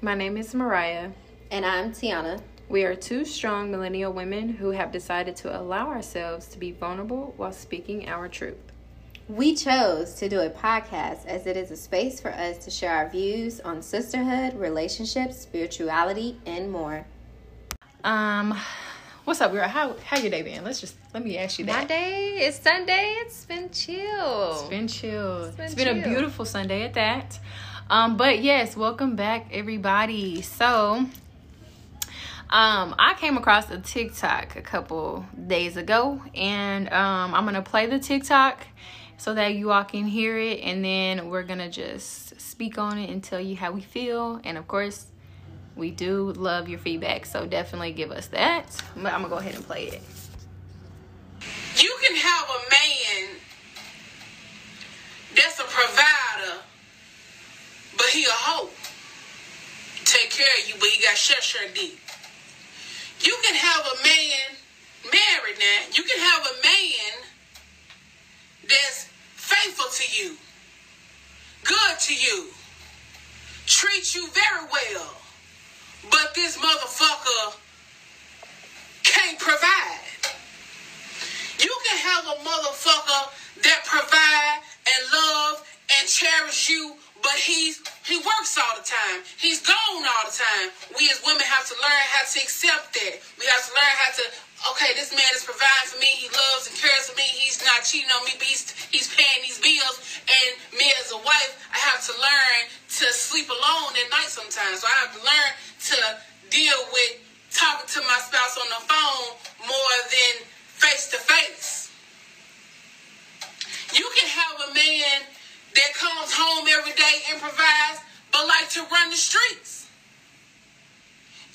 My name is Mariah. And I'm Tiaunna. We are two strong millennial women who have decided to allow ourselves to be vulnerable while speaking our truth. We chose to do a podcast as it is a space for us to share our views on sisterhood, relationships, spirituality, and more. Um, what's up, girl? How how your day been? Let's just let me ask you that. My day is Sunday. It's been chill. It's been chill. It's been it's been a beautiful Sunday at that. Um, but yes, welcome back, everybody. So, um, I came across a TikTok a couple days ago, and um, I'm gonna play the TikTok so that you all can hear it, and then we're gonna just speak on it and tell you how we feel. And of course, we do love your feedback, so definitely give us that. But I'm gonna go ahead and play it. You can have a man that's a provider, but he a hoe. Take care of you, but he got shut shirt dick. You can have a man married now. You can have a man that's faithful to you, good to you, treats you very well, but this motherfucker can't provide. You can have a motherfucker that provide and love and cherish you, but he's he works all the time. He's gone all the time. We as women have to learn how to accept that. We have to learn how to okay, this man is providing for me. He loves and cares for me. He's not cheating on me, but he's he's paying these bills. And me as a wife, I have to learn to sleep alone at night sometimes. So I have to learn to deal with talking to my spouse on the phone more than face to face. You can have a man that comes home every day and provides, but like to run the streets.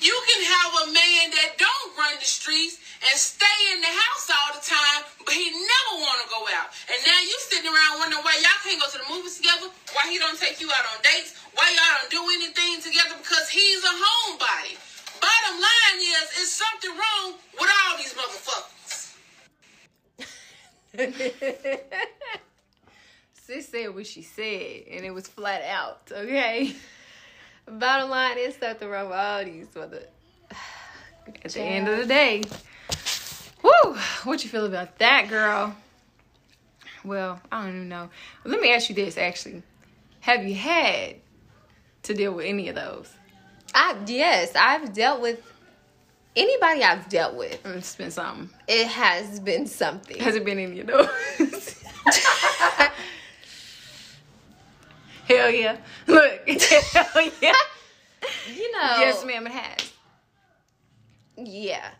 You can have a man that don't run the streets and stay in the house all the time, but he never want to go out. And now you sitting around wondering why y'all can't go to the movies together, why he don't take you out on dates, why y'all don't do anything together because he's a homebody. Bottom line is, is something wrong with all these motherfuckers. She said what she said, and it was flat out. Okay. Bottom line is something wrong with all these mother. At the end of the day, whoo, what you feel about that, girl? Well, I don't even know. Let me ask you this: actually, have you had to deal with any of those? I yes, I've dealt with anybody I've dealt with. It's been something. It has been something. Has it been any of those? Hell yeah! Look, hell yeah! you know. Yes, ma'am, it has. Yeah,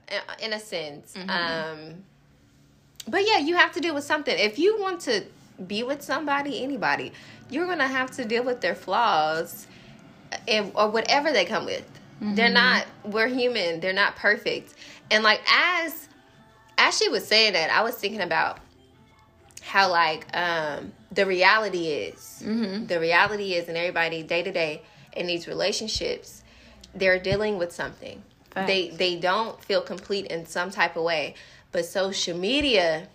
in a sense. Mm-hmm. Um, but yeah, you have to deal with something. If you want to be with somebody, anybody, you're gonna have to deal with their flaws, and, or whatever they come with. They're Mm-hmm. not. We're human. They're not perfect. And like as as she was saying that, I was thinking about how like um the reality is Mm-hmm. the reality is and everybody day to day in these relationships they're dealing with something they Facts. they don't feel complete in some type of way but social media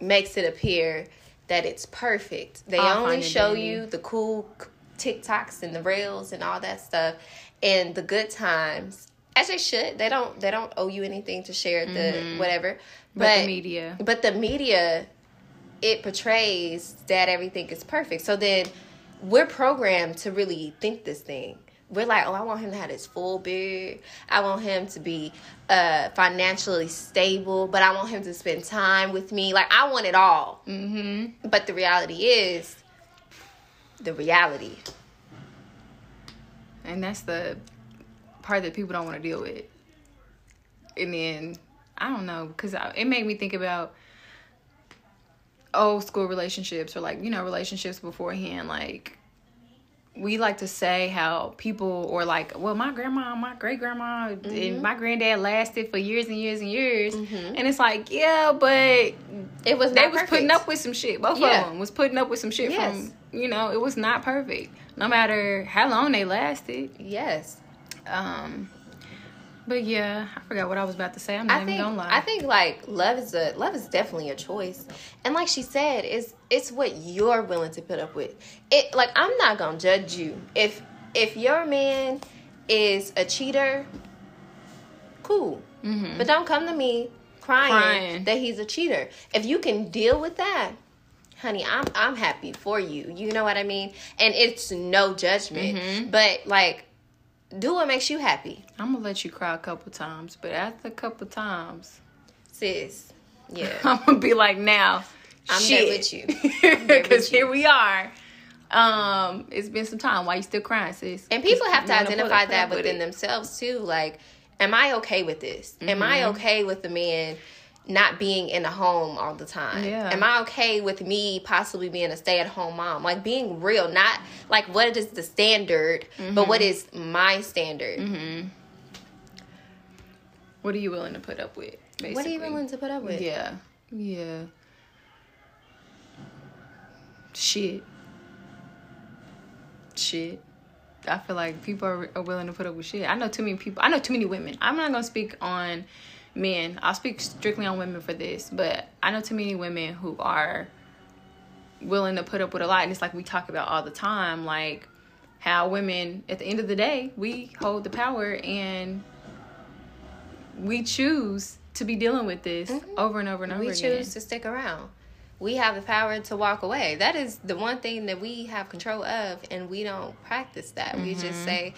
makes it appear that it's perfect they I only show daily. you the cool tiktoks and the reels and all that stuff and the good times as they should they don't they don't owe you anything to share the whatever Mm-hmm. But the media. but the media it portrays that everything is perfect. So then we're programmed to really think this thing. We're like oh i want him to have his full beard. I want him to be uh financially stable but i want him to spend time with me. Like i want it all. Mm-hmm. but the reality is the reality. And that's the part that people don't want to deal with. And then I don't know because it made me think about old school relationships or like you know relationships beforehand. Like we like to say how people or like well my grandma, my great grandma, and my granddad lasted for years and years and years, and it's like yeah, but it was they was perfect. putting up with some shit. Both Yeah. of them was putting up with some shit Yes. from you know it was not perfect. No matter how long they lasted. yes Um, but yeah, I forgot what I was about to say. I'm not I even think gonna lie. I think like love is a love is definitely a choice, and like she said, it's it's what you're willing to put up with. It like I'm not gonna judge you if if your man is a cheater, cool. Mhm. But don't come to me crying, Crying. that he's a cheater. If you can deal with that, honey, I'm I'm happy for you. You know what I mean? And it's no judgment. Mhm. But like do what makes you happy. I'm gonna let you cry a couple times, but after a couple times, Sis. Yeah. I'm gonna be like, now, I'm shit. with you. I'm there with Because here we are. Um, it's been some time. Why you still crying, sis? And people have to You wanna put identify that within it. themselves too. Like, am I okay with this? Am I Mm-hmm. okay with the man not being in a home all the time? Yeah. Am I okay with me possibly being a stay at home mom? Like being real, not like what is the standard, but what is my standard? Mm-hmm. What are you willing to put up with? Basically? What are you willing to put up with? Yeah, yeah. Shit. Shit. I feel like people are, are willing to put up with shit. I know too many people. I know too many women. I'm not gonna speak on men. I'll speak strictly on women for this, but I know too many women who are willing to put up with a lot. And it's like we talk about all the time, like how women, at the end of the day, we hold the power and we choose to be dealing with this over and over and over we again. We choose to stick around. We have the power to walk away. That is the one thing that we have control of, and we don't practice that. We Mm-hmm. just say,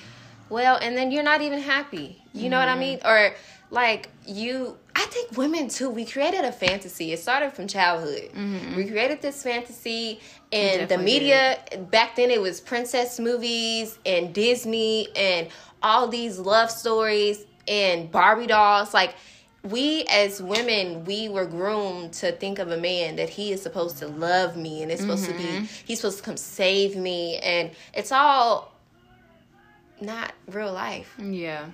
well, and then you're not even happy. You know what I mean? Or like you, I think women too, we created a fantasy. It started from childhood. We created this fantasy, and the media back then it was princess movies and Disney and all these love stories and Barbie dolls. Like we as women, we were groomed to think of a man that he is supposed to love me and it's supposed to be he's supposed to come save me and it's all not real life. Yeah.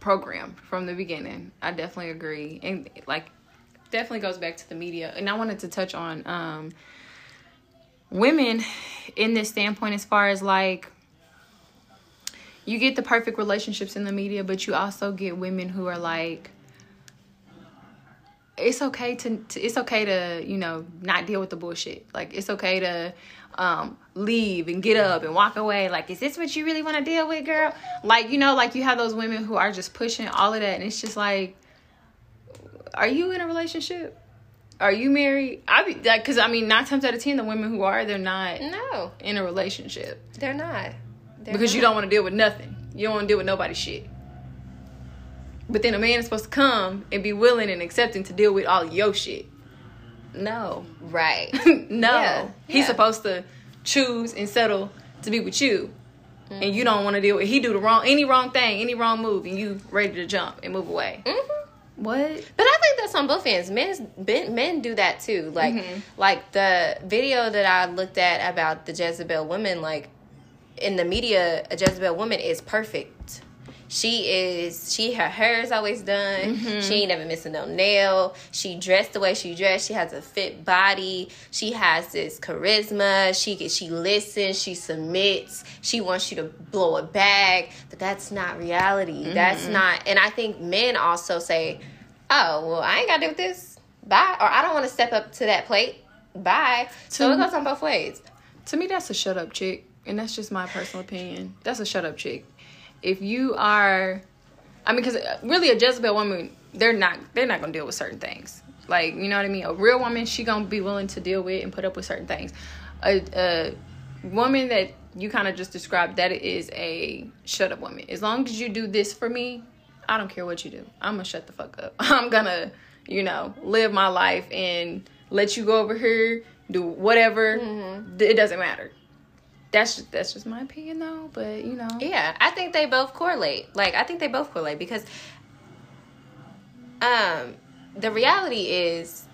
Programmed from the beginning. I definitely agree. And like definitely goes back to the media. And I wanted to touch on um women in this standpoint as far as like you get the perfect relationships in the media, but you also get women who are like it's okay to, to it's okay to you know not deal with the bullshit like it's okay to um leave and get up and walk away like is this what you really want to deal with girl like you know like you have those women who are just pushing all of that and it's just like are you in a relationship are you married i be like because i mean nine times out of ten the women who are they're not No, in a relationship they're not. They're because you don't want to deal with nothing. You don't want to deal with nobody's shit. But then a man is supposed to come and be willing and accepting to deal with all your shit. No. right. no. Yeah, He's yeah. supposed to choose and settle to be with you. And you don't want to deal with he do the wrong any wrong thing, any wrong move, and you ready to jump and move away. Mhm. What? But I think that's on both ends. Men men, men do that too. Like Mhm. like the video that I looked at about the Jezebel woman. Like in the media, a Jezebel woman is perfect. She is. She her hair is always done. Mm-hmm. She ain't never missing no nail. She dressed the way she dressed. She has a fit body. She has this charisma. She get she listens. She submits. She wants you to blow a bag. But that's not reality. That's mm-hmm. not. And I think men also say, "Oh well, I ain't got to do with this. Bye." Or I don't want to step up to that plate. Bye. So it goes on both ways. To me, that's a shut up chick, and that's just my personal opinion. That's a shut up chick. If you are, I mean, because uh, really a Jezebel woman, they're not they're not gonna deal with certain things. Like you know what I mean. A real woman, she gonna be willing to deal with and put up with certain things. A, a woman that you kind of just described, that is a shut up woman. As long as you do this for me, I don't care what you do. I'm gonna shut the fuck up. I'm gonna, you know, live my life and let you go over here, do whatever. Mm-hmm. It doesn't matter. That's just, that's just my opinion though. But you know, Yeah, I think they both correlate. Like I think they both correlate because um the reality is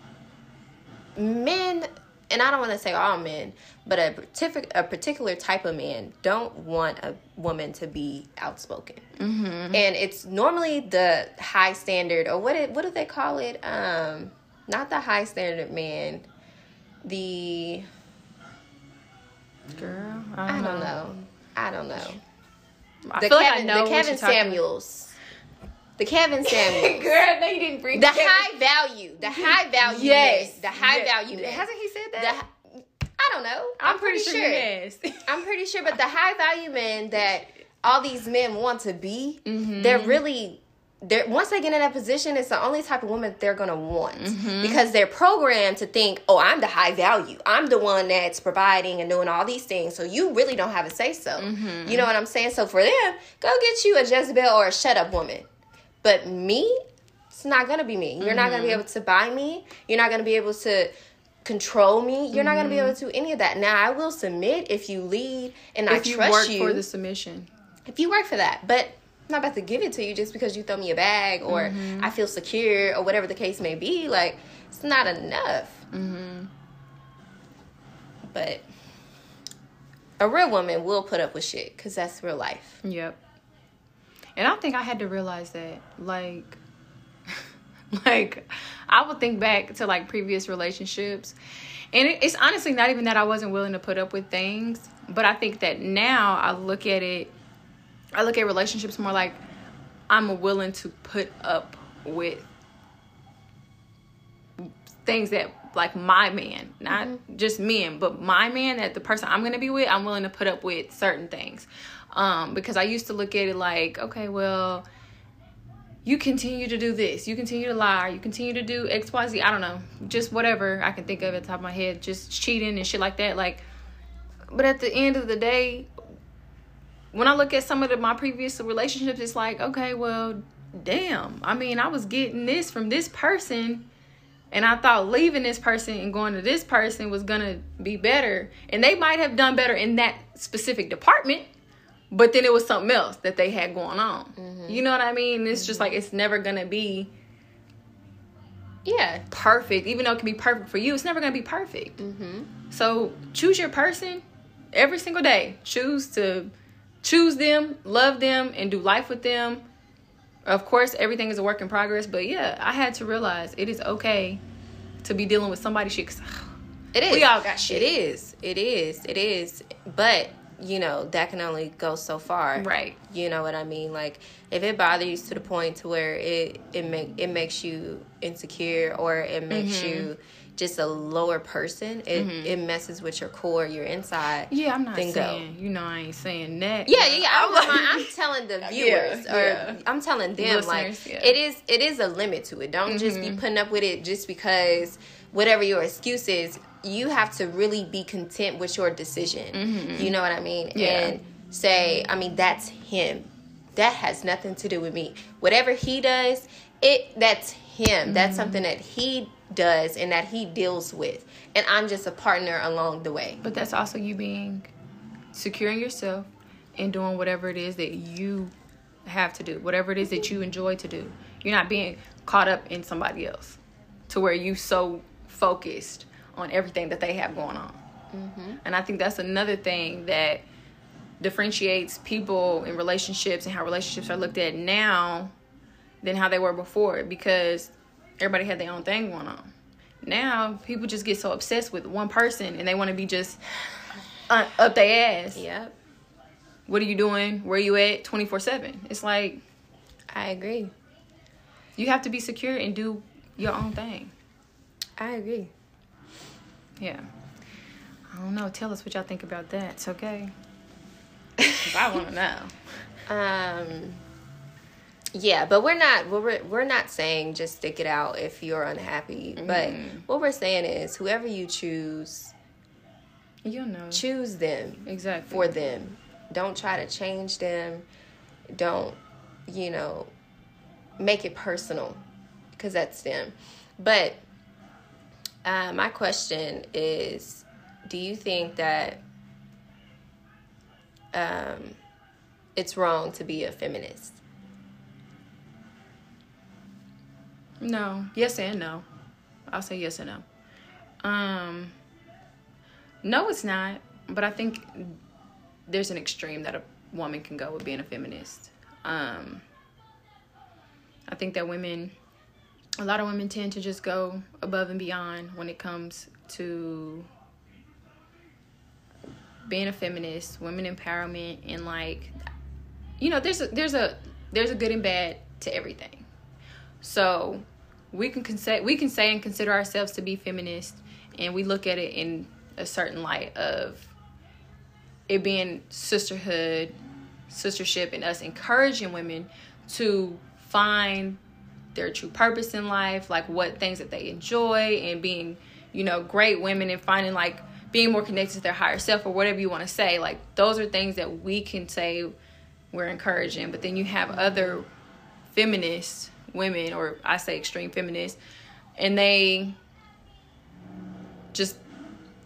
men and I don't want to say all men, but a particular a particular type of man don't want a woman to be outspoken. Mm-hmm. And it's normally the high standard or what it, what do they call it? Um not the high standard man. The girl, I don't know. I don't know. I the feel like I Kevin, know the Kevin you're talking. Samuels. The Kevin Samuels. Girl, no, you didn't bring the Kevin. high value. The high value. Yes, man. The high yes. value. man. Hasn't he said that? hi- I don't know. I'm, pretty, sure. Yes. I'm pretty sure, but the high value men that all these men want to be, Mm-hmm. they're really they're once they get in that position, it's the only type of woman they're gonna want Mm-hmm. because they're programmed to think, oh, I'm the high value, I'm the one that's providing and doing all these things. So you really don't have a say so. Mm-hmm. You know what I'm saying? So for them, go get you a Jezebel or a shut up woman. But me, it's not gonna be me. You're not gonna be Mm-hmm. able to buy me. You're not gonna be able to control me. You're not gonna be able to do any of that. Now I will submit if you lead and I if you trust work you. for the submission. if you work for that, but I'm not about to give it to you just because you throw me a bag or Mm-hmm. I feel secure or whatever the case may be. Like it's not enough. Mm-hmm. But a real woman will put up with shit because that's real life. Yep. And I think I had to realize that, like, like I would think back to like previous relationships, and it, it's honestly not even that I wasn't willing to put up with things, but I think that now I look at it, I look at relationships more like I'm willing to put up with things that like my man, not just men, but my man that the person I'm gonna be with, I'm willing to put up with certain things. Um, because I used to look at it like, okay, well, you continue to do this, you continue to lie, you continue to do X, Y, Z, I don't know, just whatever I can think of at the top of my head, just cheating and shit like that. Like, but at the end of the day, when I look at some of the, my previous relationships, it's like, okay, well, damn. I mean, I was getting this from this person, and I thought leaving this person and going to this person was gonna be better, and they might have done better in that specific department, but then it was something else that they had going on. Mm-hmm. You know what I mean? It's just like it's never gonna be Yeah. perfect, even though it can be perfect for you. It's never gonna be perfect. Mm-hmm. So choose your person every single day. Choose to choose them, love them, and do life with them. Of course, everything is a work in progress, but yeah, I had to realize it is okay to be dealing with somebody shit. 'cause It is. We all got shit. It is. It is. It is. But you know that can only go so far. Right. You know what I mean? Like if it bothers you to the point to where it it make it makes you insecure or it makes Mm-hmm. you just a lower person. It mm-hmm. it messes with your core, your inside. Yeah, I'm not Then go. saying, you know, I ain't saying that. Yeah, yeah, yeah. I'm, like- I'm telling the viewers, or yeah. I'm telling them, like yeah. it is. It is a limit to it. Don't just be mm-hmm. putting up with it just because whatever your excuse is. You have to really be content with your decision. Mm-hmm. You know what I mean? Yeah. And say, I mean, that's him. That has nothing to do with me. Whatever he does, it that's him. That's mm-hmm. something that he does and that he deals with. And I'm just a partner along the way. But that's also you being secure in yourself and doing whatever it is that you have to do, whatever it is that you enjoy to do. You're not being caught up in somebody else to where you so focused on everything that they have going on. Mm-hmm. And I think that's another thing that differentiates people in relationships and how relationships are looked at now than how they were before because everybody had their own thing going on. Now people just get so obsessed with one person and they want to be just uh, up their ass. Yep. What are you doing? Where are you at? Twenty four seven. It's like I agree. you have to be secure and do your own thing. I agree. Yeah. I don't know. Tell us what y'all think about that. It's okay. I want to know. Um, yeah, but we're not we're we're not saying just stick it out if you're unhappy. But what we're saying is whoever you choose, You'll know. choose them Exactly. for them. Don't try to change them. Don't you know make it personal because that's them. But uh, my question is, do you think that um, it's wrong to be a feminist? No. Yes and no. I'll say yes and no. Um no it's not, but I think there's an extreme that a woman can go with being a feminist. Um I think that women a lot of women tend to just go above and beyond when it comes to being a feminist, women empowerment and like you know, there's a there's a there's a good and bad to everything. So we can consider we can say and consider ourselves to be feminist, and we look at it in a certain light of it being sisterhood, sistership and us encouraging women to find their true purpose in life, like what things that they enjoy, and being, you know, great women and finding like being more connected to their higher self or whatever you want to say. Like those are things that we can say we're encouraging. But then you have other feminist women, or I say extreme feminists, and they just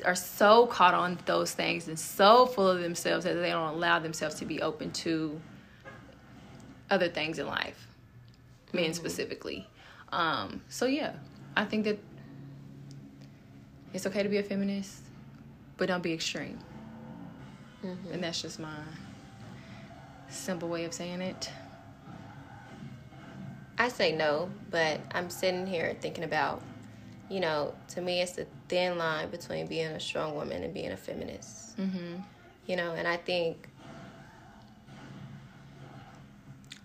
are so caught on those things and so full of themselves that they don't allow themselves to be open to other things in life, men specifically. Um, so yeah, I think that it's okay to be a feminist, but don't be extreme. And that's just my simple way of saying it. I say no, but I'm sitting here thinking about, you know, to me, it's the thin line between being a strong woman and being a feminist. Mm-hmm. You know, and I think,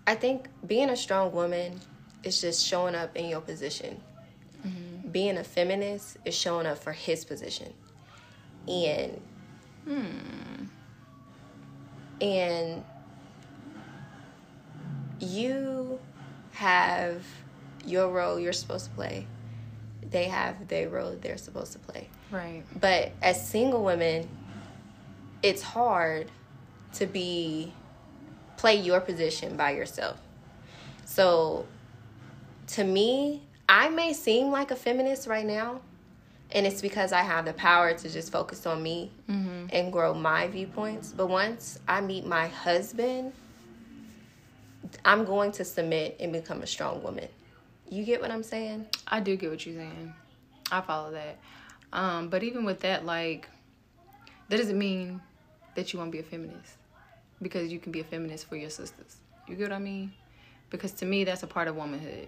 I think being a strong woman is just showing up in your position. Being a feminist is showing up for his position, and and you have your role you're supposed to play. They have their role they're supposed to play. Right. But as single women, it's hard to be play your position by yourself. So to me, I may seem like a feminist right now, and it's because I have the power to just focus on me mm-hmm. and grow my viewpoints. But once I meet my husband, I'm going to submit and become a strong woman. You get what I'm saying? I do get what you're saying. I follow that. Um, but even with that, like, that doesn't mean that you won't be a feminist. Because you can be a feminist for your sisters. You get what I mean? Because to me, that's a part of womanhood.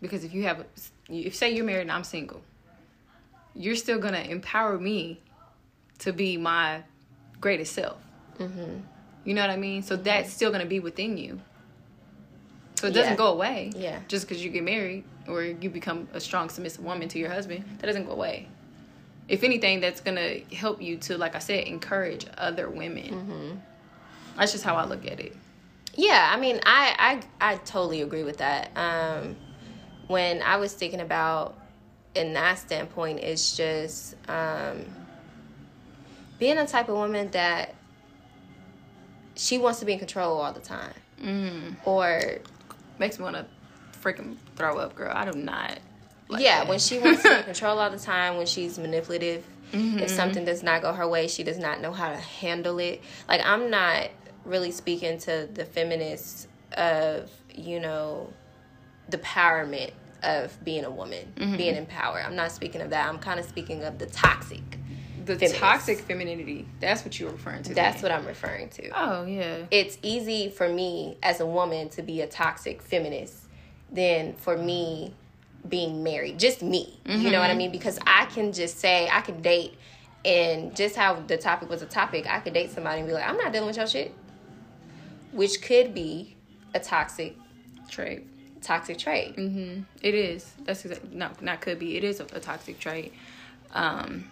Because if you have, if say you're married and I'm single, you're still gonna empower me to be my greatest self. Mm-hmm. You know what I mean? So that's still gonna be within you. So it doesn't Yeah. go away. Yeah. Just because you get married or you become a strong submissive woman to your husband, that doesn't go away. If anything, that's gonna help you to, like I said, encourage other women. Mm-hmm. That's just how I look at it. Yeah, I mean, I I I totally agree with that. Um, when I was thinking about in that standpoint, it's just um, being a type of woman that she wants to be in control all the time, Mm. or Makes me want to freaking throw up, girl. I do not. Like yeah, that. when she wants to be in control all the time, when she's manipulative, if something does not go her way, she does not know how to handle it. Like I'm not really speaking to the feminists of you know the empowerment of being a woman, being empowered. I'm not speaking of that. I'm kind of speaking of the toxic. The feminist. toxic femininity. That's what you're referring to. That's then. what I'm referring to. Oh yeah. it's easy for me as a woman to be a toxic feminist than for me being married. Just me. You know what I mean? Because I can just say I can date and just how the topic was a topic, I could date somebody and be like, I'm not dealing with your shit. Which could be a toxic Trait. toxic trait. Mm-hmm. It is. That's exactly, no, not could be. It is a, a toxic trait. Um,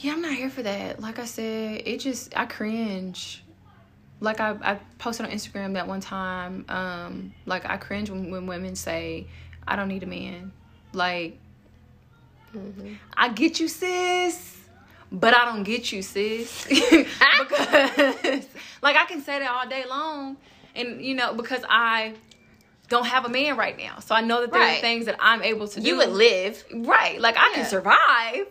yeah, I'm not here for that. Like I said, it just I cringe. Like I, I posted on Instagram that one time. Um, like I cringe when, when women say, "I don't need a man." Like, I get you, sis, but I don't get you, sis, because like I can say that all day long, and you know because I don't have a man right now, so I know that there are things that I'm able to do. You would live. Right. Like I Yeah. can survive.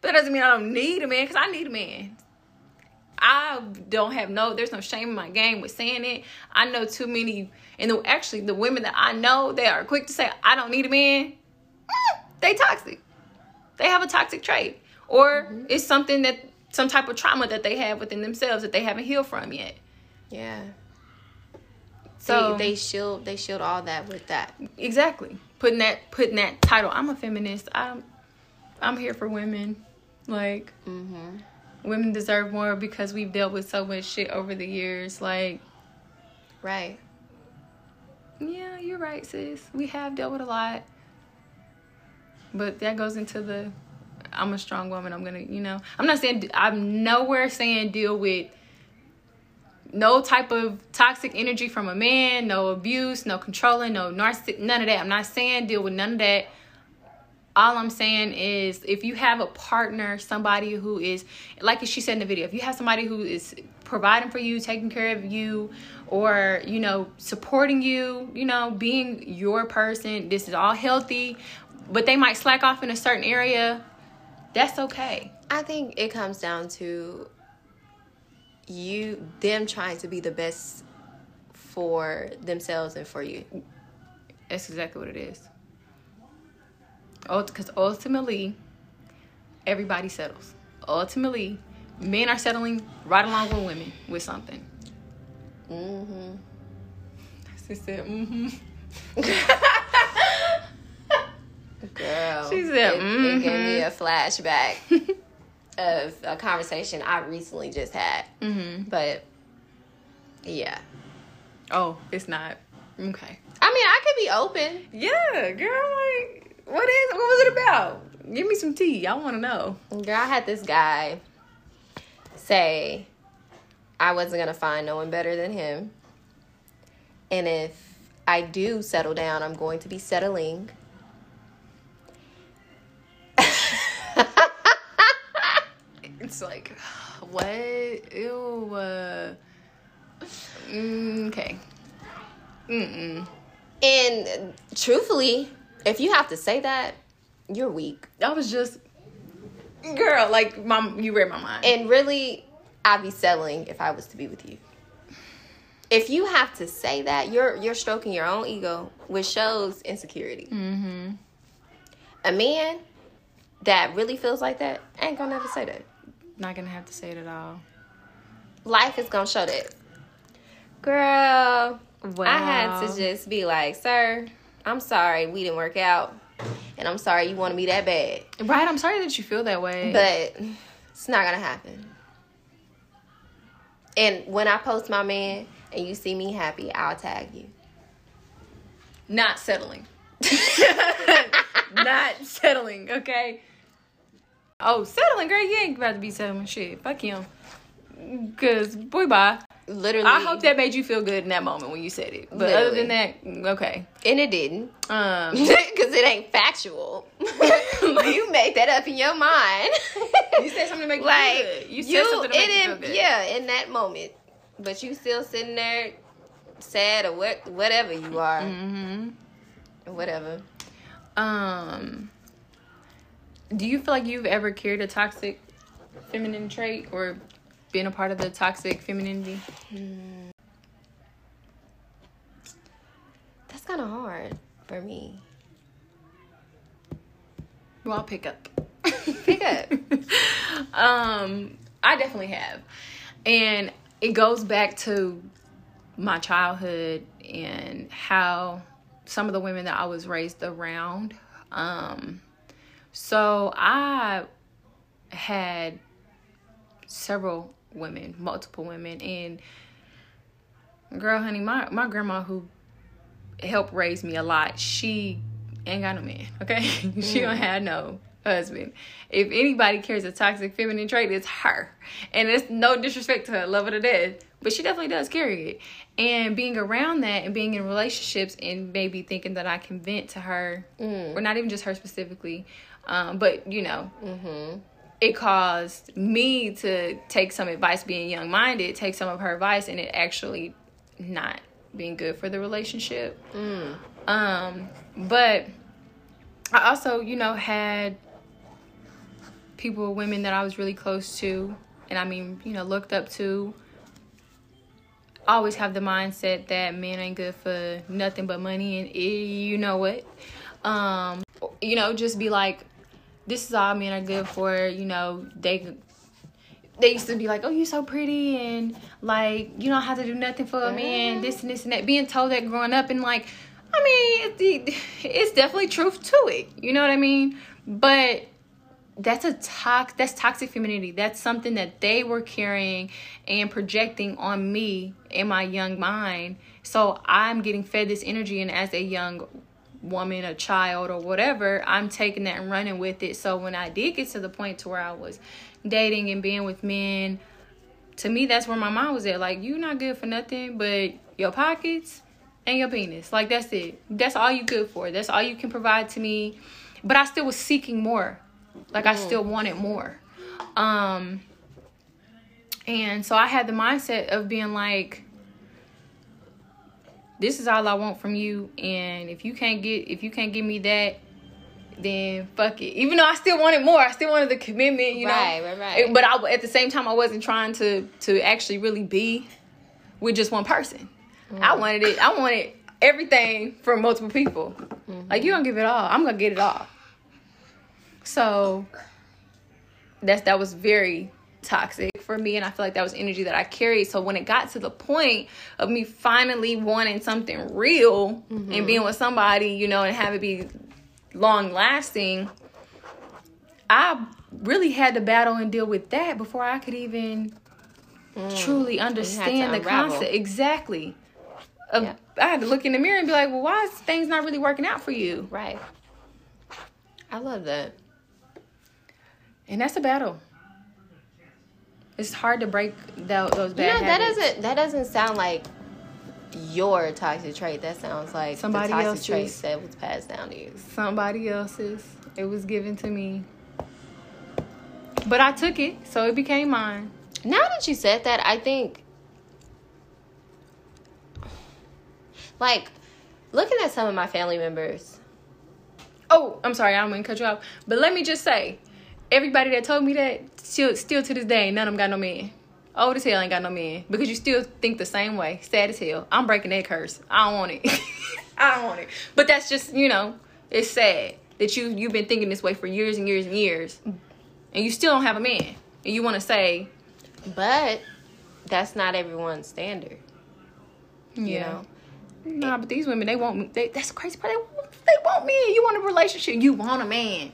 But that doesn't mean I don't need a man because I need a man. I don't have no there's no shame in my game with saying it. I know too many and the, actually the women that I know they are quick to say I don't need a man. Mm, They toxic. They have a toxic trait. Or it's something that some type of trauma that they have within themselves that they haven't healed from yet. Yeah. So they, they shield they shield all that with that. exactly putting that putting that title i'm a feminist i'm i'm here for women like Mm-hmm. women deserve more because we've dealt with so much shit over the years like Right. yeah you're right sis we have dealt with a lot but that goes into the I'm a strong woman. I'm gonna, you know, I'm not saying I'm nowhere saying deal with no type of toxic energy from a man, no abuse, no controlling, no narcissistic, none of that. I'm not saying deal with none of that. All I'm saying is if you have a partner, somebody who is, like she said in the video, if you have somebody who is providing for you, taking care of you, or, you know, supporting you, you know, being your person, this is all healthy, but they might slack off in a certain area, that's okay. I think it comes down to you them trying to be the best for themselves and for you. That's exactly what it is. Because ultimately, everybody settles. Ultimately, men are settling right along with women with something. Mm-hmm. She said, mm-hmm. Girl, She said, it, it gave me mhm. a flashback of a conversation I recently just had. Mm-hmm. But yeah, Oh, it's not. Okay. I mean, I could be open. Yeah, girl, like, what is, what was it about? Give me some tea. I want to know. Girl, I had this guy say I wasn't gonna find no one better than him, and if I do settle down, I'm going to be settling. It's like, what? Ew. Uh, mm, okay. Mm-mm. And truthfully, if you have to say that, you're weak. That was just, girl, like, mom, you read my mind. And really, I'd be settling if I was to be with you. If you have to say that, you're you're stroking your own ego, which shows insecurity. mm-hmm. A man that really feels like that ain't gonna never say that. Not gonna have to say it at all. Life is gonna show that. Girl, Wow. I had to just be like, sir, I'm sorry we didn't work out. And I'm sorry you want me that bad. Right, I'm sorry that you feel that way. But it's not gonna happen. And when I post my man and you see me happy, I'll tag you. not settling. not settling, okay? Oh, settling, girl, you ain't about to be settling shit. Fuck him. Cause boy bye. Literally I hope that made you feel good in that moment when you said it. But other than that, okay. and it didn't. Um Because it ain't factual. you made that up in your mind. You said something to make you like feel good. You said something to make you feel good. Yeah, in that moment. But you still sitting there sad or what whatever you are. hmm Whatever. Um do you feel like you've ever carried a toxic feminine trait or been a part of the toxic femininity? That's kind of hard for me. Well, I'll pick up. Pick up. um, I definitely have. And it goes back to my childhood and how some of the women that I was raised around. Um, so I had several women, multiple women, and girl, honey, my my grandma who helped raise me a lot, she ain't got no man. Okay, she don't have no husband. If anybody carries a toxic feminine trait, it's her, and it's no disrespect to her, love her to death, but she definitely does carry it. And being around that and being in relationships and maybe thinking that I can vent to her, Mm. or not even just her specifically, um, but you know, Mm-hmm. It caused me to take some advice being young minded take some of her advice and it actually not being good for the relationship. Mm. um but i also you know had people women that i was really close to and i mean you know looked up to. Always have the mindset that men ain't good for nothing but money and you know what? Um you know just be like this is all men are good for you know they they used to be like oh you're so pretty and like you don't have to do nothing for a man this and this and that. Being told that growing up and like i mean it, it's definitely truth to it you know what i mean? But that's a tox that's toxic femininity. That's something that they were carrying and projecting on me in my young mind. So i'm getting fed this energy and as a young woman, a child, or whatever, I'm taking that and running with it. So when I did get to the point to where I was dating and being with men, to me that's where my mind was at. Like you not good for nothing but your pockets and your penis. Like that's it. That's all you good for. That's all you can provide to me. But I still was seeking more. Like I still wanted more. Um and so I had the mindset of being like this is all I want from you and if you can't get if you can't give me that then fuck it. Even though I still wanted more, I still wanted the commitment, you Right, know. right, right. right. But I, at the same time, I wasn't trying to to actually really be with just one person. Mm. I wanted it. I wanted everything from multiple people. Mm-hmm. Like you don't give it all, I'm gonna get it all. So that's that was very toxic for me and I feel like that was energy that I carried. So when it got to the point of me finally wanting something real and mm-hmm. being with somebody, you know, and have it be long lasting, I really had to battle and deal with that before I could even mm. truly understand the unravel. concept. Exactly. Of- Yeah. I had to look in the mirror and be like, well, why is things not really working out for you? Right. I love that. And that's a battle. It's hard to break tho- those You bad know, that doesn't that doesn't sound like your toxic trait. That sounds like Somebody the toxic else's. trait that was passed down to you. somebody else's. It was given to me. But I took it, so it became mine. Now that you said that, I think like looking at some of my family members. Oh, I'm sorry, I'm gonna cut you off. But let me just say, everybody that told me that, still, still to this day, none of them got no man. Old as hell ain't got no man because you still think the same way. Sad as hell. I'm breaking that curse. I don't want it. I don't want it. But that's just you know, it's sad that you you've been thinking this way for years and years and years, and you still don't have a man, and you want to say, But that's not everyone's standard. You know? Nah, but these women, they want me. They, that's the crazy part. They, they want me. You want a relationship. You want a man.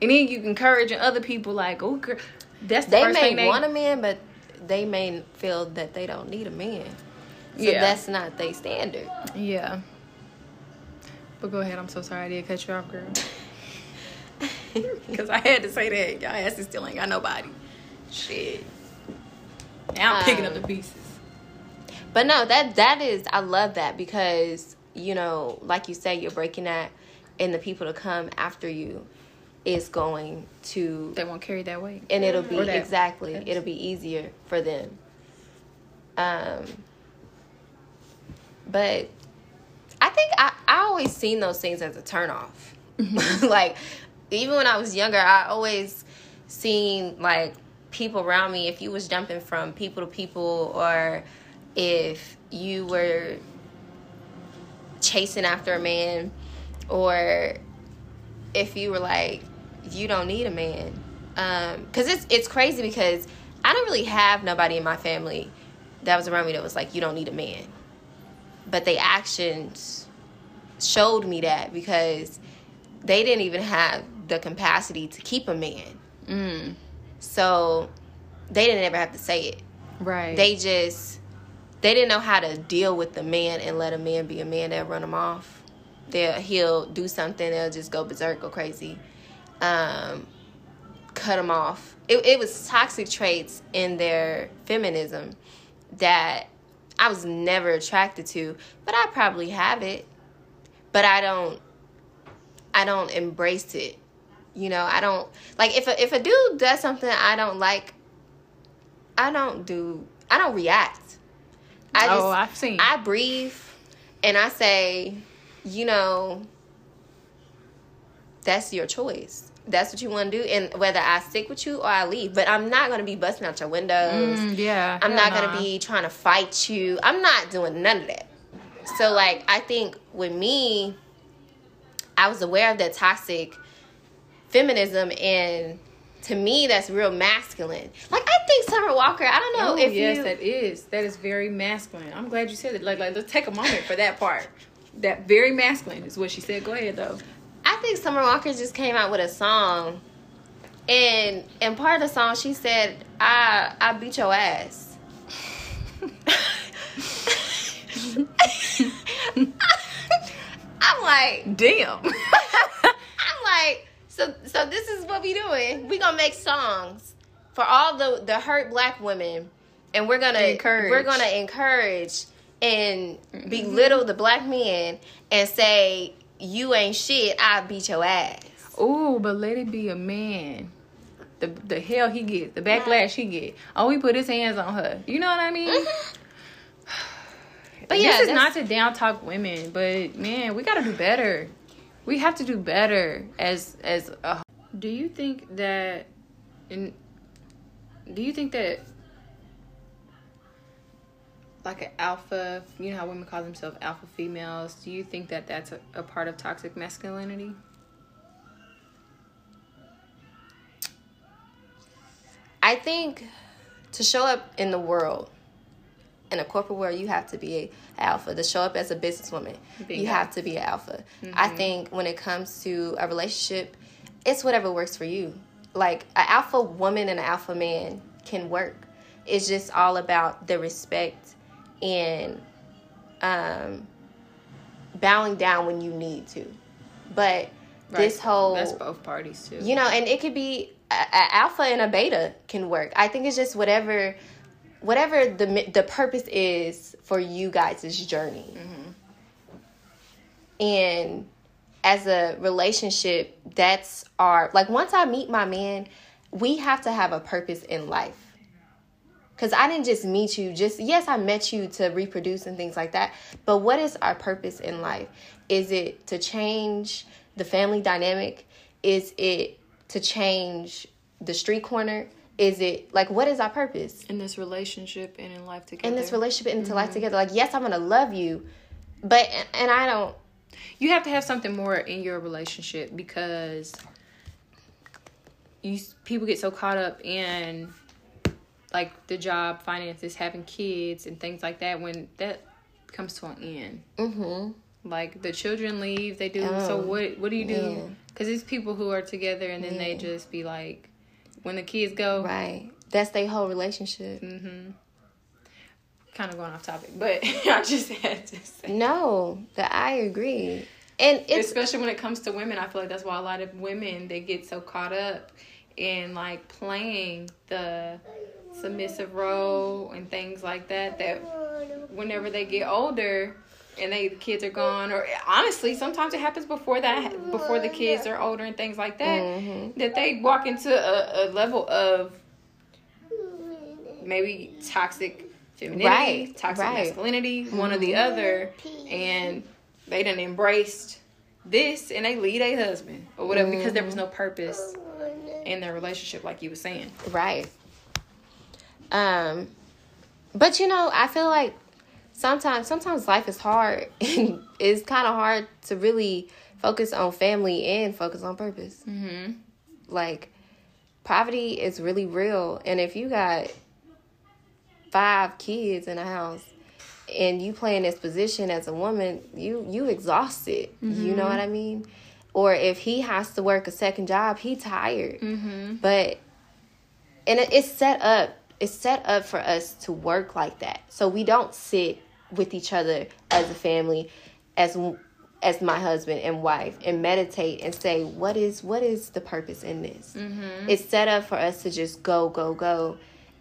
And then you encouraging other people like, oh, girl, that's the They first may thing they want a man, but they may feel that they don't need a man. So Yeah. that's not their standard. Yeah. But go ahead. I'm so sorry I did cut you off, girl. Because I had to say that. Y'all asses still ain't got nobody. Shit. Now I'm picking up Um, the pieces. But no, that that is I love that because you know, like you say, you're breaking that, and the people to come after you is going to, They won't carry that weight. and it'll be exactly, it'll be easier for them. Um, but I think I I always seen those things as a turnoff. like even when I was younger, I always seen like people around me. If you was jumping from people to people, or if you were chasing after a man, or if you were like you don't need a man, because it's it's crazy because I don't really have nobody in my family that was around me that was like you don't need a man, but they actions showed me that because they didn't even have the capacity to keep a man. Mm, So they didn't ever have to say it. right. They just they didn't know how to deal with the man and let a man be a man that run them off. They'll he'll do something, they'll just go berserk, go crazy, um, cut them off. It, it was toxic traits in their feminism that I was never attracted to, but I probably have it, but I don't. I don't embrace it. You know, I don't like if a, if a dude does something I don't like. I don't do. I don't react. I just, oh, I've seen. I breathe and I say, you know, that's your choice. That's what you want to do, and whether I stick with you or I leave. But I'm not gonna be busting out your windows. Mm, yeah. I'm not gonna be trying to fight you. I'm not doing none of that. So like I think with me, I was aware of that toxic feminism and to me that's real masculine. Like I think Summer Walker, I don't know Oh, if yes, you that is. That is very masculine. I'm glad you said it. Like, like, let's take a moment for that part. That very masculine is what she said. Go ahead, though. I think Summer Walker just came out with a song, and and part of the song she said, "I I beat your ass." I'm like, Damn. I'm like, so so this is what we doing. We gonna make songs for all the the hurt black women, and we're gonna Encourage. we're gonna encourage and belittle the black men and say you ain't shit. I'll beat your ass. Ooh, but let it be a man. The the hell he get, the backlash he get. Oh, he put his hands on her. You know what I mean? Mm-hmm. But yeah, this is not to down talk women, but man, we gotta do better. We have to do better as as a. Do you think that? In, do you think that? Like an alpha, you know how women call themselves alpha females. Do you think that that's a, a part of toxic masculinity? I think to show up in the world, in a corporate world, you have to be a alpha. To show up as a businesswoman, Bingo. you have to be an alpha. I mm-hmm. think when it comes to a relationship, it's whatever works for you. Like an alpha woman and an alpha man can work. It's just all about the respect and um, bowing down when you need to. But this whole that's both parties too. you know and it could be a, a alpha and a beta can work. I think it's just whatever whatever the the purpose is for you guys' journey. And as a relationship that's our like once i meet my man we have to have a purpose in life because i didn't just meet you just yes i met you to reproduce and things like that but what is our purpose in life? Is it to change the family dynamic? Is it to change the street corner? Is it like what is our purpose? In this relationship and in life together. in this relationship and into life mm-hmm. together. Like yes i'm gonna love you but and i don't you have to have something more in your relationship because you people get so caught up in like the job, finances, having kids, and things like that. When that comes to an end, mm-hmm like the children leave, they do. so Oh, what? What do you do? man. Because it's people who are together and then they just be like, when the kids go, right that's their whole relationship mm-hmm. Kind of going off topic, but I just had to say. no that i agree and it's especially when it comes to women i feel like that's why a lot of women they get so caught up in like playing the submissive role and things like that that whenever they get older and they the kids are gone or honestly sometimes it happens before that before the kids are older and things like that Mhm. that they walk into a, a level of maybe toxic femininity Right, toxic right. masculinity one or the other and they done embraced this and they lead a husband or whatever because there was no purpose in their relationship like you were saying Right. Um, but you know, I feel like sometimes sometimes life is hard and it's kind of hard to really focus on family and focus on purpose. mm-hmm. Like poverty is really real, and if you got five kids in a house and you play in this position as a woman, you you exhausted. You know what I mean? Or if he has to work a second job, he tired Mm-hmm. but and it, it's set up it's set up for us to work like that. So we don't sit with each other as a family as as my husband and wife and meditate and say what is what is the purpose in this? Mm-hmm. it's set up for us to just go go go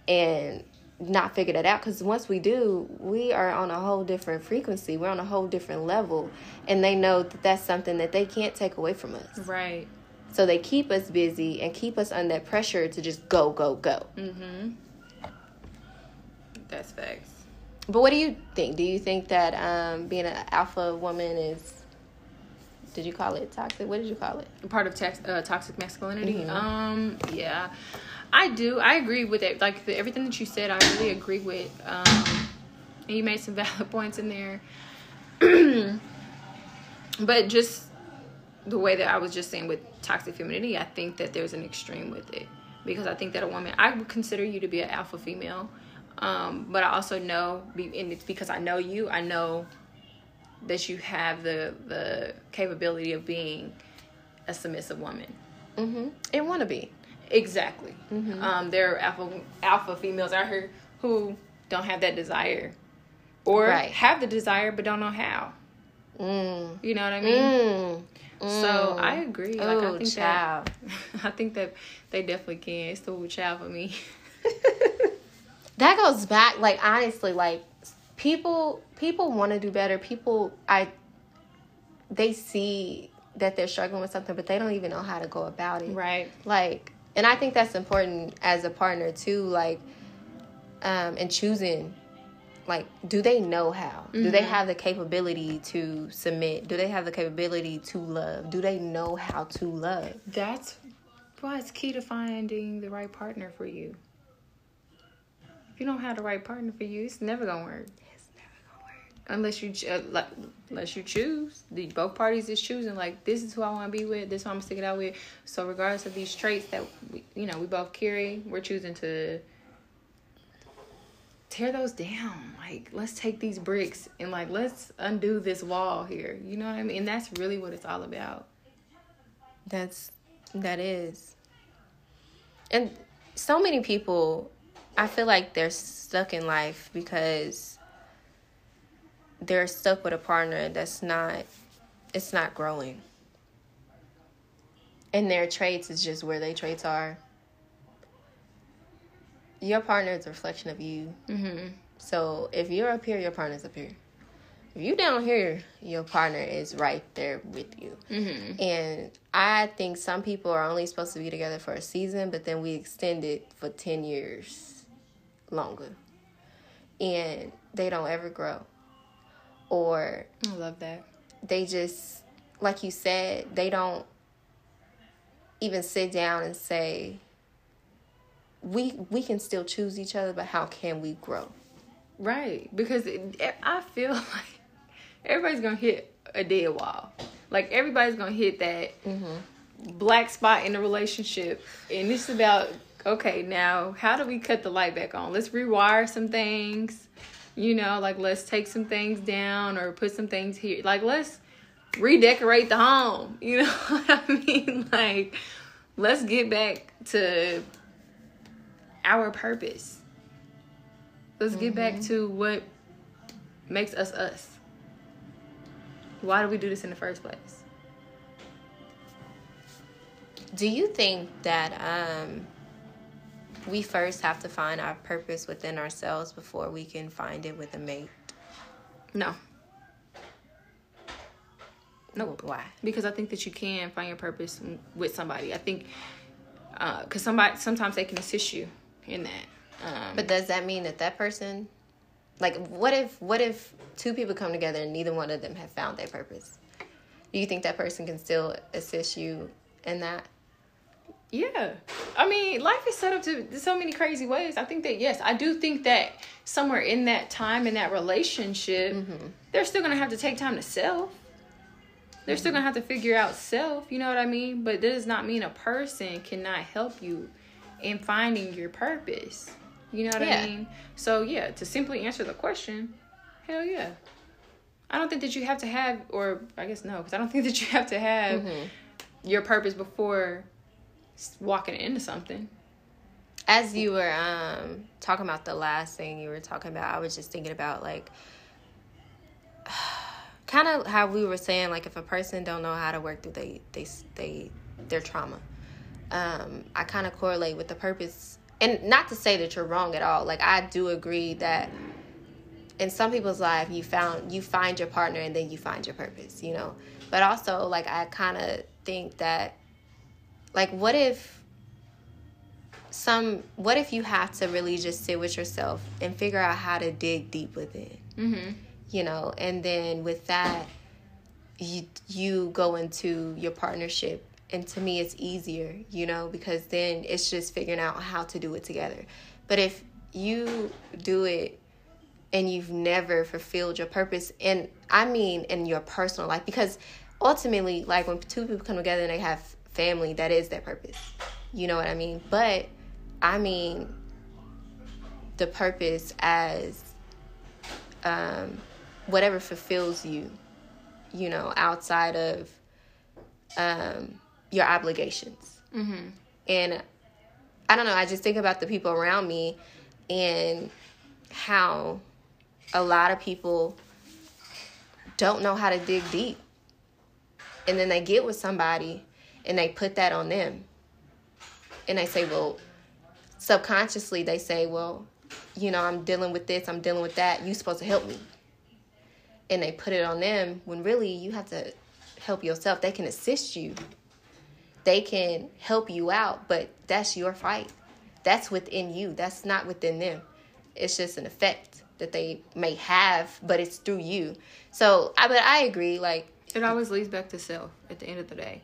and not figure that out. Because once we do we are on a whole different frequency. We're on a whole different level. And they know that that's something that they can't take away from us. Right. So they keep us busy and keep us under pressure to just go, go, go. mm-hmm that's facts But what do you think? Do you think that um, being an alpha woman is, did you call it toxic? What did you call it? part of tax, uh, toxic masculinity. Mhm. Um, yeah, I do. I agree with it. Like the, everything that you said, I really agree with. Um, and you made some valid points in there. but just the way that I was just saying with toxic femininity, I think that there's an extreme with it because I think that a woman, I would consider you to be an alpha female. Um, but I also know, and it's because I know you, I know that you have the the capability of being a submissive woman. Mm-hmm. And want to be. Exactly. Mm-hmm. Um, there are alpha alpha females out here who don't have that desire, or Right. have the desire but don't know how. Mm. You know what I mean? Mm. So Mm. I agree. Like I think child. that I think that they definitely can. It's the ooh child for me. that goes back like honestly like people people want to do better. People i they see that they're struggling with something but they don't even know how to go about it. Right. like and i think that's important as a partner too like um and choosing like do they know how? Do they have the capability to submit? Do they have the capability to love? Do they know how to love? That's why it's key to finding the right partner for you. If you don't have the right partner for you, it's never gonna work. it's never gonna work Unless you uh, like, unless you choose, the both parties is choosing. Like this is who I want to be with. This is who I'm gonna stick it out with. So regardless of these traits that we, you know we both carry, we're choosing to tear those down. Like let's take these bricks and like let's undo this wall here. You know what I mean? And that's really what it's all about. That's that is. And so many people I feel like they're stuck in life because they're stuck with a partner that's not it's not growing. And their traits is just where their traits are. Your partner is a reflection of you. Mm-hmm. So if you're up here, your partner's up here. If you down here, your partner is right there with you. Mm-hmm. And I think some people are only supposed to be together for a season, but then we extend it for 10 years longer. And they don't ever grow. Or I love that. they just, like you said, they don't even sit down and say, we we can still choose each other, but how can we grow? Right, because it, I feel like everybody's gonna hit a dead wall. Like everybody's gonna hit that mm-hmm. black spot in the relationship, and it's about okay, now how do we cut the light back on? Let's rewire some things. You know, like let's take some things down or put some things here. Like let's redecorate the home. You know what I mean? Like let's get back to our purpose. Let's get back to what makes us us. Why do we do this in the first place? Do you think that um, we first have to find our purpose within ourselves before we can find it with a mate? No, Nope. Why? because I think that you can find your purpose with somebody. I think because somebody sometimes they can assist you in that. Um, But does that mean that that person, like, what if what if two people come together and neither one of them have found their purpose? Do you think that person can still assist you in that? Yeah. I mean, life is set up to so many crazy ways. I think that, yes, I do think that somewhere in that time, in that relationship, mm-hmm. they're still to have to take time to self. They're still mm-hmm. going to have to figure out self, you know what I mean? But that does not mean a person cannot help you in finding your purpose. You know what Yeah. I mean? So, yeah, to simply answer the question, hell yeah. I don't think that you have to have, or I guess no, because I don't think that you have to have mm-hmm. your purpose before walking into something. As you were um, talking about the last thing you were talking about, I was just thinking about like kind of how we were saying like if a person don't know how to work through they they they their trauma. Um, I kind of correlate with the purpose, and not to say that you're wrong at all. Like I do agree that in some people's life you found you find your partner and then you find your purpose, you know. But also like I kind of think that like what if some what if you have to really just sit with yourself and figure out how to dig deep within Mm-hmm. you know and then with that you you go into your partnership and to me it's easier you know because then it's just figuring out how to do it together but if you do it and you've never fulfilled your purpose and i mean in your personal life because ultimately like when two people come together and they have family that is their purpose you know what i mean but i mean the purpose as um, whatever fulfills you, you know, outside of um, your obligations. Mm-hmm. And I don't know, I just think about the people around me and how a lot of people don't know how to dig deep. And then they get with somebody and they put that on them. And they say, well, subconsciously they say, well, you know, I'm dealing with this, I'm dealing with that. You're supposed to help me. And they put it on them when really you have to help yourself. They can assist you. They can help you out, but that's your fight. That's within you. That's not within them. It's just an effect that they may have, but it's through you. So, I but I agree. Like it always leads back to self at the end of the day,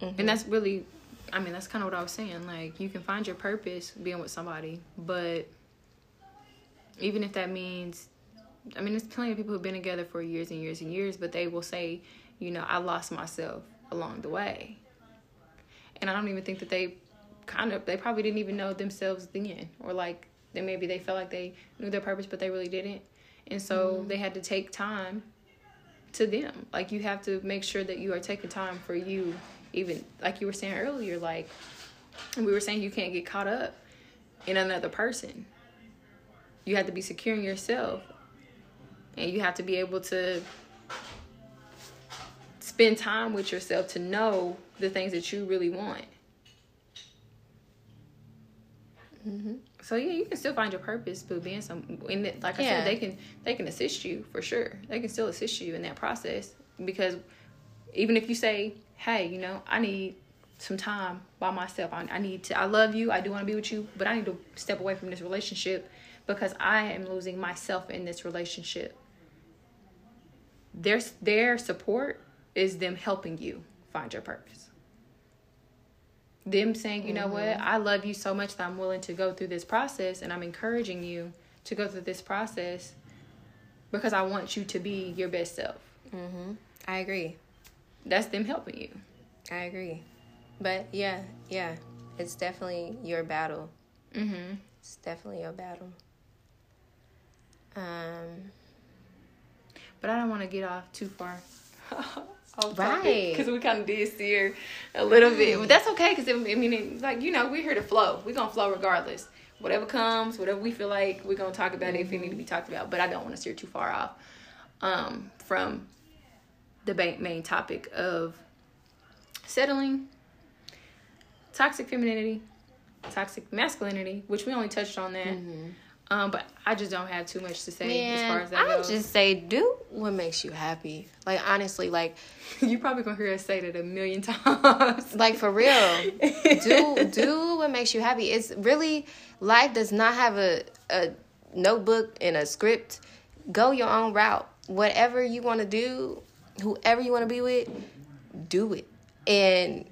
mm-hmm. and that's really, I mean, that's kind of what I was saying. Like you can find your purpose being with somebody, but even if that means, I mean, there's plenty of people who've been together for years and years and years, but they will say, you know, I lost myself along the way, and I don't even think that they kind of they probably didn't even know themselves then or like then maybe they felt like they knew their purpose but they really didn't and so mm-hmm. they had to take time to them like you have to make sure that you are taking time for you even like you were saying earlier like we were saying you can't get caught up in another person you have to be secure in yourself and you have to be able to spend time with yourself to know the things that you really want Mm-hmm. So yeah, you can still find your purpose, but being some, in it, like I yeah. said, they can they can assist you for sure. They can still assist you in that process because even if you say, hey, you know, I need some time by myself. I, I need to. I love you. I do want to be with you, but I need to step away from this relationship because I am losing myself in this relationship. Their their support is them helping you find your purpose them saying, you know mm-hmm. what, I love you so much that I'm willing to go through this process and I'm encouraging you to go through this process because I want you to be your best self. Mm-hmm. I agree. That's them helping you. I agree. But yeah, yeah, it's definitely your battle. Mm-hmm. It's definitely your battle. Um, but I don't want to get off too far. right because we kind of did steer a little bit but that's okay because i mean like you know we're here to flow we're gonna flow regardless whatever comes whatever we feel like we're gonna talk about it if it need to be talked about but i don't want to steer too far off um, from the main topic of settling toxic femininity toxic masculinity which we only touched on that mm-hmm. Um, but I just don't have too much to say Man, as far as that I goes. just say do what makes you happy. Like honestly, like you probably gonna hear us say that a million times. like for real, do do what makes you happy. It's really life does not have a a notebook and a script. Go your own route. Whatever you want to do, whoever you want to be with, do it. And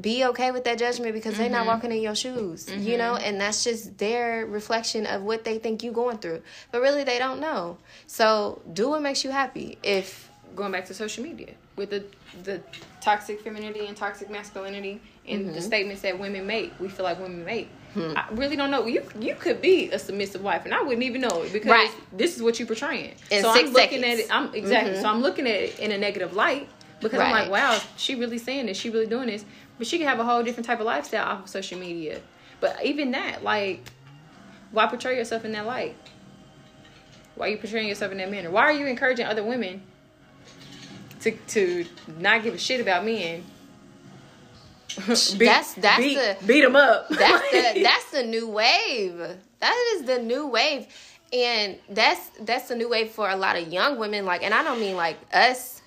be okay with that judgment because mm-hmm. they're not walking in your shoes, mm-hmm. you know, and that's just their reflection of what they think you're going through. But really, they don't know. So do what makes you happy. If going back to social media with the the toxic femininity and toxic masculinity and mm-hmm. the statements that women make, we feel like women make. Hmm. I really don't know. You you could be a submissive wife, and I wouldn't even know it because right. this is what you're portraying. In so i I'm looking seconds. at it. I'm exactly. Mm-hmm. So I'm looking at it in a negative light because right. I'm like, wow, she really saying this. She really doing this. But she can have a whole different type of lifestyle off of social media. But even that, like, why portray yourself in that light? Why are you portraying yourself in that manner? Why are you encouraging other women to to not give a shit about men? Beat, that's that's beat, the beat them up. That's the that's the new wave. That is the new wave, and that's that's the new wave for a lot of young women. Like, and I don't mean like us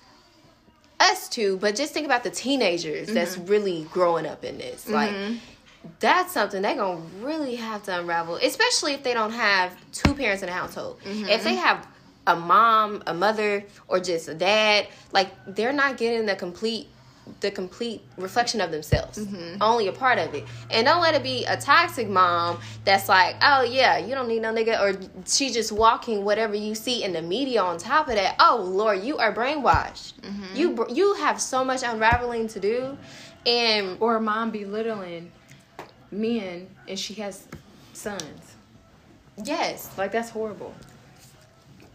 us too, but just think about the teenagers mm-hmm. that's really growing up in this. Like mm-hmm. that's something they're gonna really have to unravel, especially if they don't have two parents in the household. Mm-hmm. If they have a mom, a mother, or just a dad, like they're not getting the complete the complete reflection of themselves. Mm-hmm. Only a part of it. And don't let it be a toxic mom that's like, oh yeah, you don't need no nigga, or she just walking whatever you see in the media on top of that. Oh Lord, you are brainwashed. Mm-hmm. You you have so much unraveling to do, and or a mom belittling men and she has sons. Yes, like that's horrible.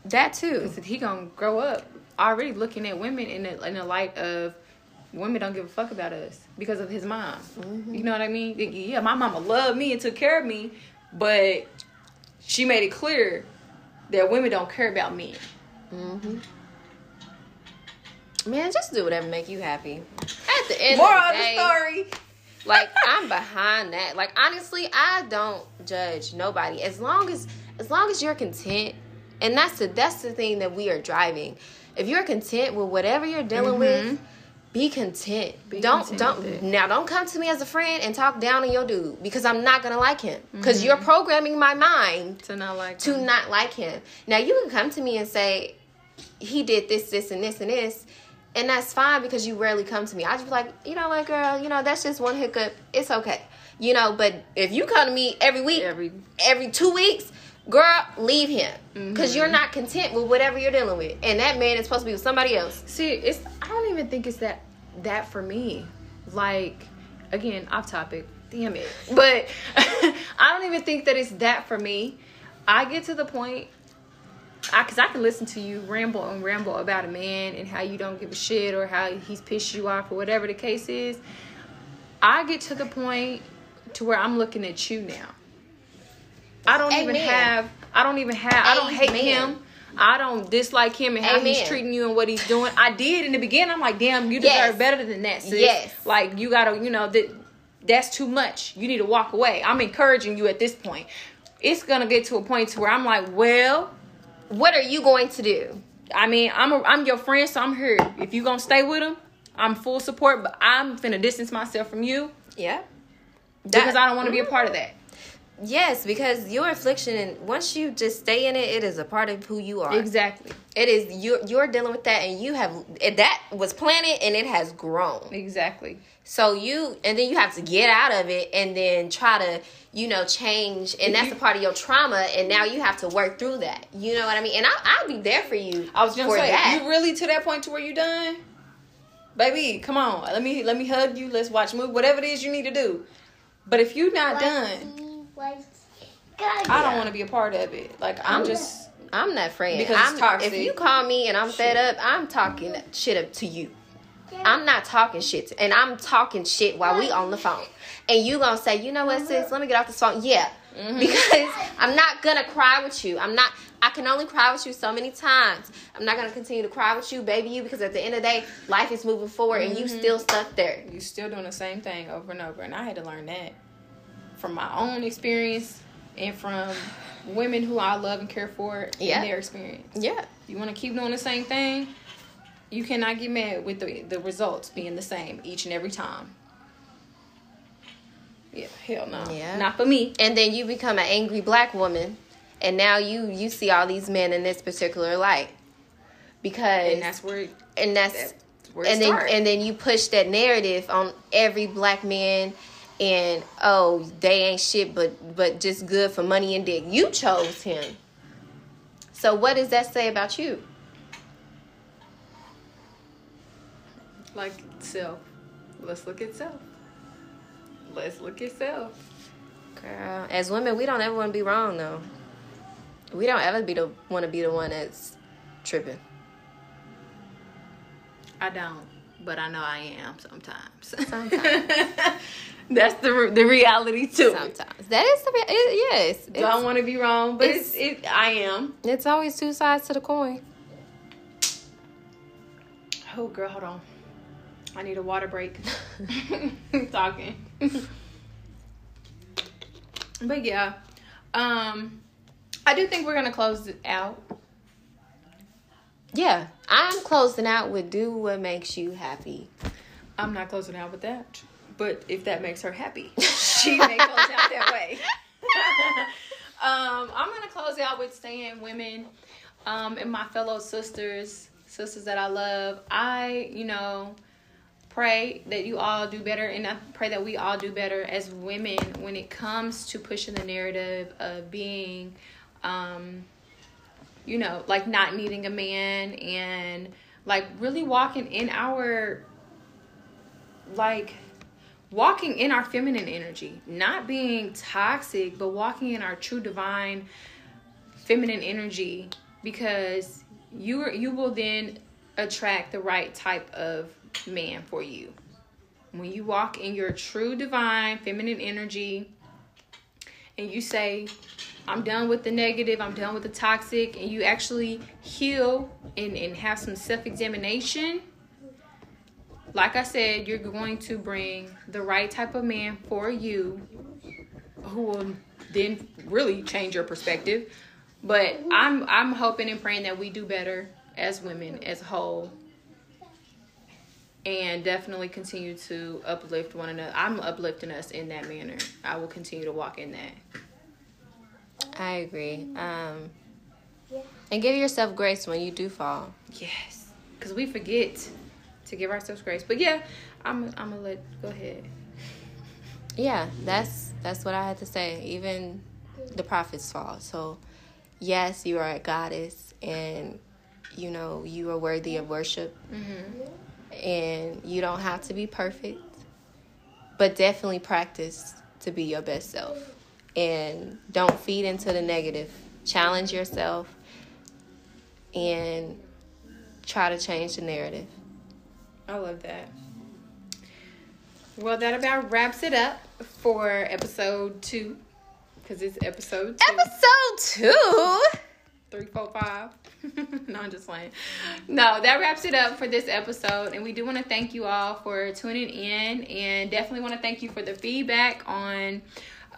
That too. He gonna grow up already looking at women in in a light of women don't give a fuck about us because of his mom. Mm-hmm. You know what I mean? Yeah, my mama loved me and took care of me, but she made it clear that women don't care about men. Mm-hmm. Man, just do whatever make you happy. At the end of of the day, the story. like I'm behind that. Like honestly, I don't judge nobody as long as as long as you're content. And that's the that's the thing that we are driving. If you're content with whatever you're dealing with, be content. Be don't content don't now don't come to me as a friend and talk down on your dude because I'm not gonna like him. Because Mm-hmm. you're programming my mind To not like to not like him. Now you can come to me and say he did this, this, and this, and this, and that's fine because you rarely come to me. I just be like, you know what, girl, you know that's just one hiccup. It's okay, you know. But if you come to me every week, every every two weeks, girl, leave him because Mm-hmm. you're not content with whatever you're dealing with, and that man is supposed to be with somebody else. See, it's I don't even think it's that that for me. Like again, off topic. Damn it. But I don't even think that it's that for me. I get to the point I cuz I can listen to you ramble and ramble about a man and how you don't give a shit or how he's pissed you off or whatever the case is. I get to the point to where I'm looking at you now. I don't even have I don't even have I don't hate him. I don't dislike him and how he's treating you and what he's doing. I did in the beginning. I'm like, damn, you deserve Yes. better than that, sis. Yes. Like you gotta, you know, that that's too much. You need to walk away. I'm encouraging you at this point. It's gonna get to a point to where I'm like, well, What are you going to do? I mean, I'm a, I'm your friend, so I'm here. If you gonna stay with him, I'm full support. But I'm finna distance myself from you Yeah, because I don't want to be a part of that. Yes, because your affliction, and once you just stay in it, it is a part of who you are. Exactly. It is you're you're dealing with that, and you have that was planted, and it has grown. Exactly. So you, and then you have to get out of it, and then try to, you know, change, and that's a part of your trauma, and now you have to work through that. You know what I mean? And I, I'll be there for you. I was gonna for say, that. you really to that point to where you done, baby? Come on, let me let me hug you. Let's watch movie. Whatever it is you need to do. But if you're not done, I don't want to be a part of it. Like I'm I'm- just I'm that friend. Because I'm, toxic. If you call me and I'm fed up, I'm talking shit up to you. I'm not talking shit, to, and I'm talking shit while we on the phone. And you gonna say, you know what, sis? Let me get off this phone. Yeah, Mm-hmm. because I'm not gonna cry with you. I'm not. I can only cry with you so many times. I'm not gonna continue to cry with you, baby. You because at the end of the day, life is moving forward, and you Mm-hmm. still stuck there. you still doing the same thing over and over, and I had to learn that from my own experience and from women who I love and care for Yeah. and their experience. Yeah, You want to keep doing the same thing, you cannot get mad with the the results being the same each and every time. Yeah, hell no. Yeah. Not for me. and then you become an angry black woman, and now you you see all these men in this particular light because And that's where and that's that's where and then starts. and then you push that narrative on every black man and oh they ain't shit but but just good for money and dick you chose him so what does that say about you like self. Let's look at self. Let's look at self. girl as women we don't ever want to be wrong though we don't ever be the want to be the one that's tripping I don't, but I know I am sometimes. Sometimes. That's the the reality too. sometimes that is the it, yes Don't want to be wrong, but it's, it's- it. I am. it's always two sides to the coin Oh, girl, hold on. I need a water break. Talking. but yeah, um, I do think we're gonna close it out. yeah i'm closing out with do what makes you happy I'm not closing out with that, but if that makes her happy, she may close out that way. um, I'm gonna close out with saying, women, um, and my fellow sisters, sisters that I love. I, you know, pray that you all do better, and I pray that we all do better as women when it comes to pushing the narrative of being, um, you know, like not needing a man and like really walking in our like walking in our feminine energy, not being toxic, but walking in our true divine feminine energy because you you will then attract the right type of man for you. When you walk in your true divine feminine energy and you say, I'm done with the negative, I'm done with the toxic, and you actually heal and, and have some self examination, like I said, you're going to bring the right type of man for you who will then really change your perspective. But I'm I'm hoping and praying that we do better as women as a whole. And definitely continue to uplift one another. I'm uplifting us in that manner. I will continue to walk in that. I agree. Um, and give yourself grace when you do fall. Yes, because we forget to give ourselves grace. But yeah, I'm I'm gonna let go ahead. Yeah, that's that's what I had to say. Even the prophets fall. So yes, you are a goddess, and you know you are worthy of worship, mm-hmm. and you don't have to be perfect, but definitely practice to be your best self, and don't feed into the negative. Challenge yourself, and try to change the narrative. I love that. Well, that about wraps it up for episode two, because it's episode two. Episode two. three, four, five. no, I'm just playing. No, that wraps it up for this episode. And we do want to thank you all for tuning in and definitely want to thank you for the feedback on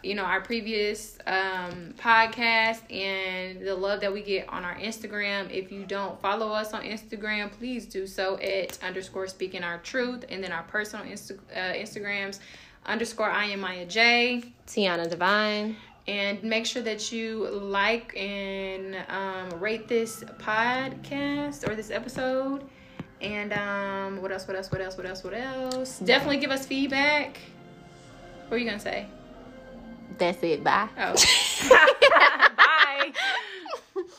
you know our previous um, podcast and the love that we get on our instagram if you don't follow us on instagram please do so at underscore speaking our truth and then our personal Insta- uh, instagrams underscore i am maya j Tiaunna Devine. and make sure that you like and um, rate this podcast or this episode. And um, what else? What else? What else? What else? What else? Definitely give us feedback. What are you gonna say? That's it. Bye. Oh.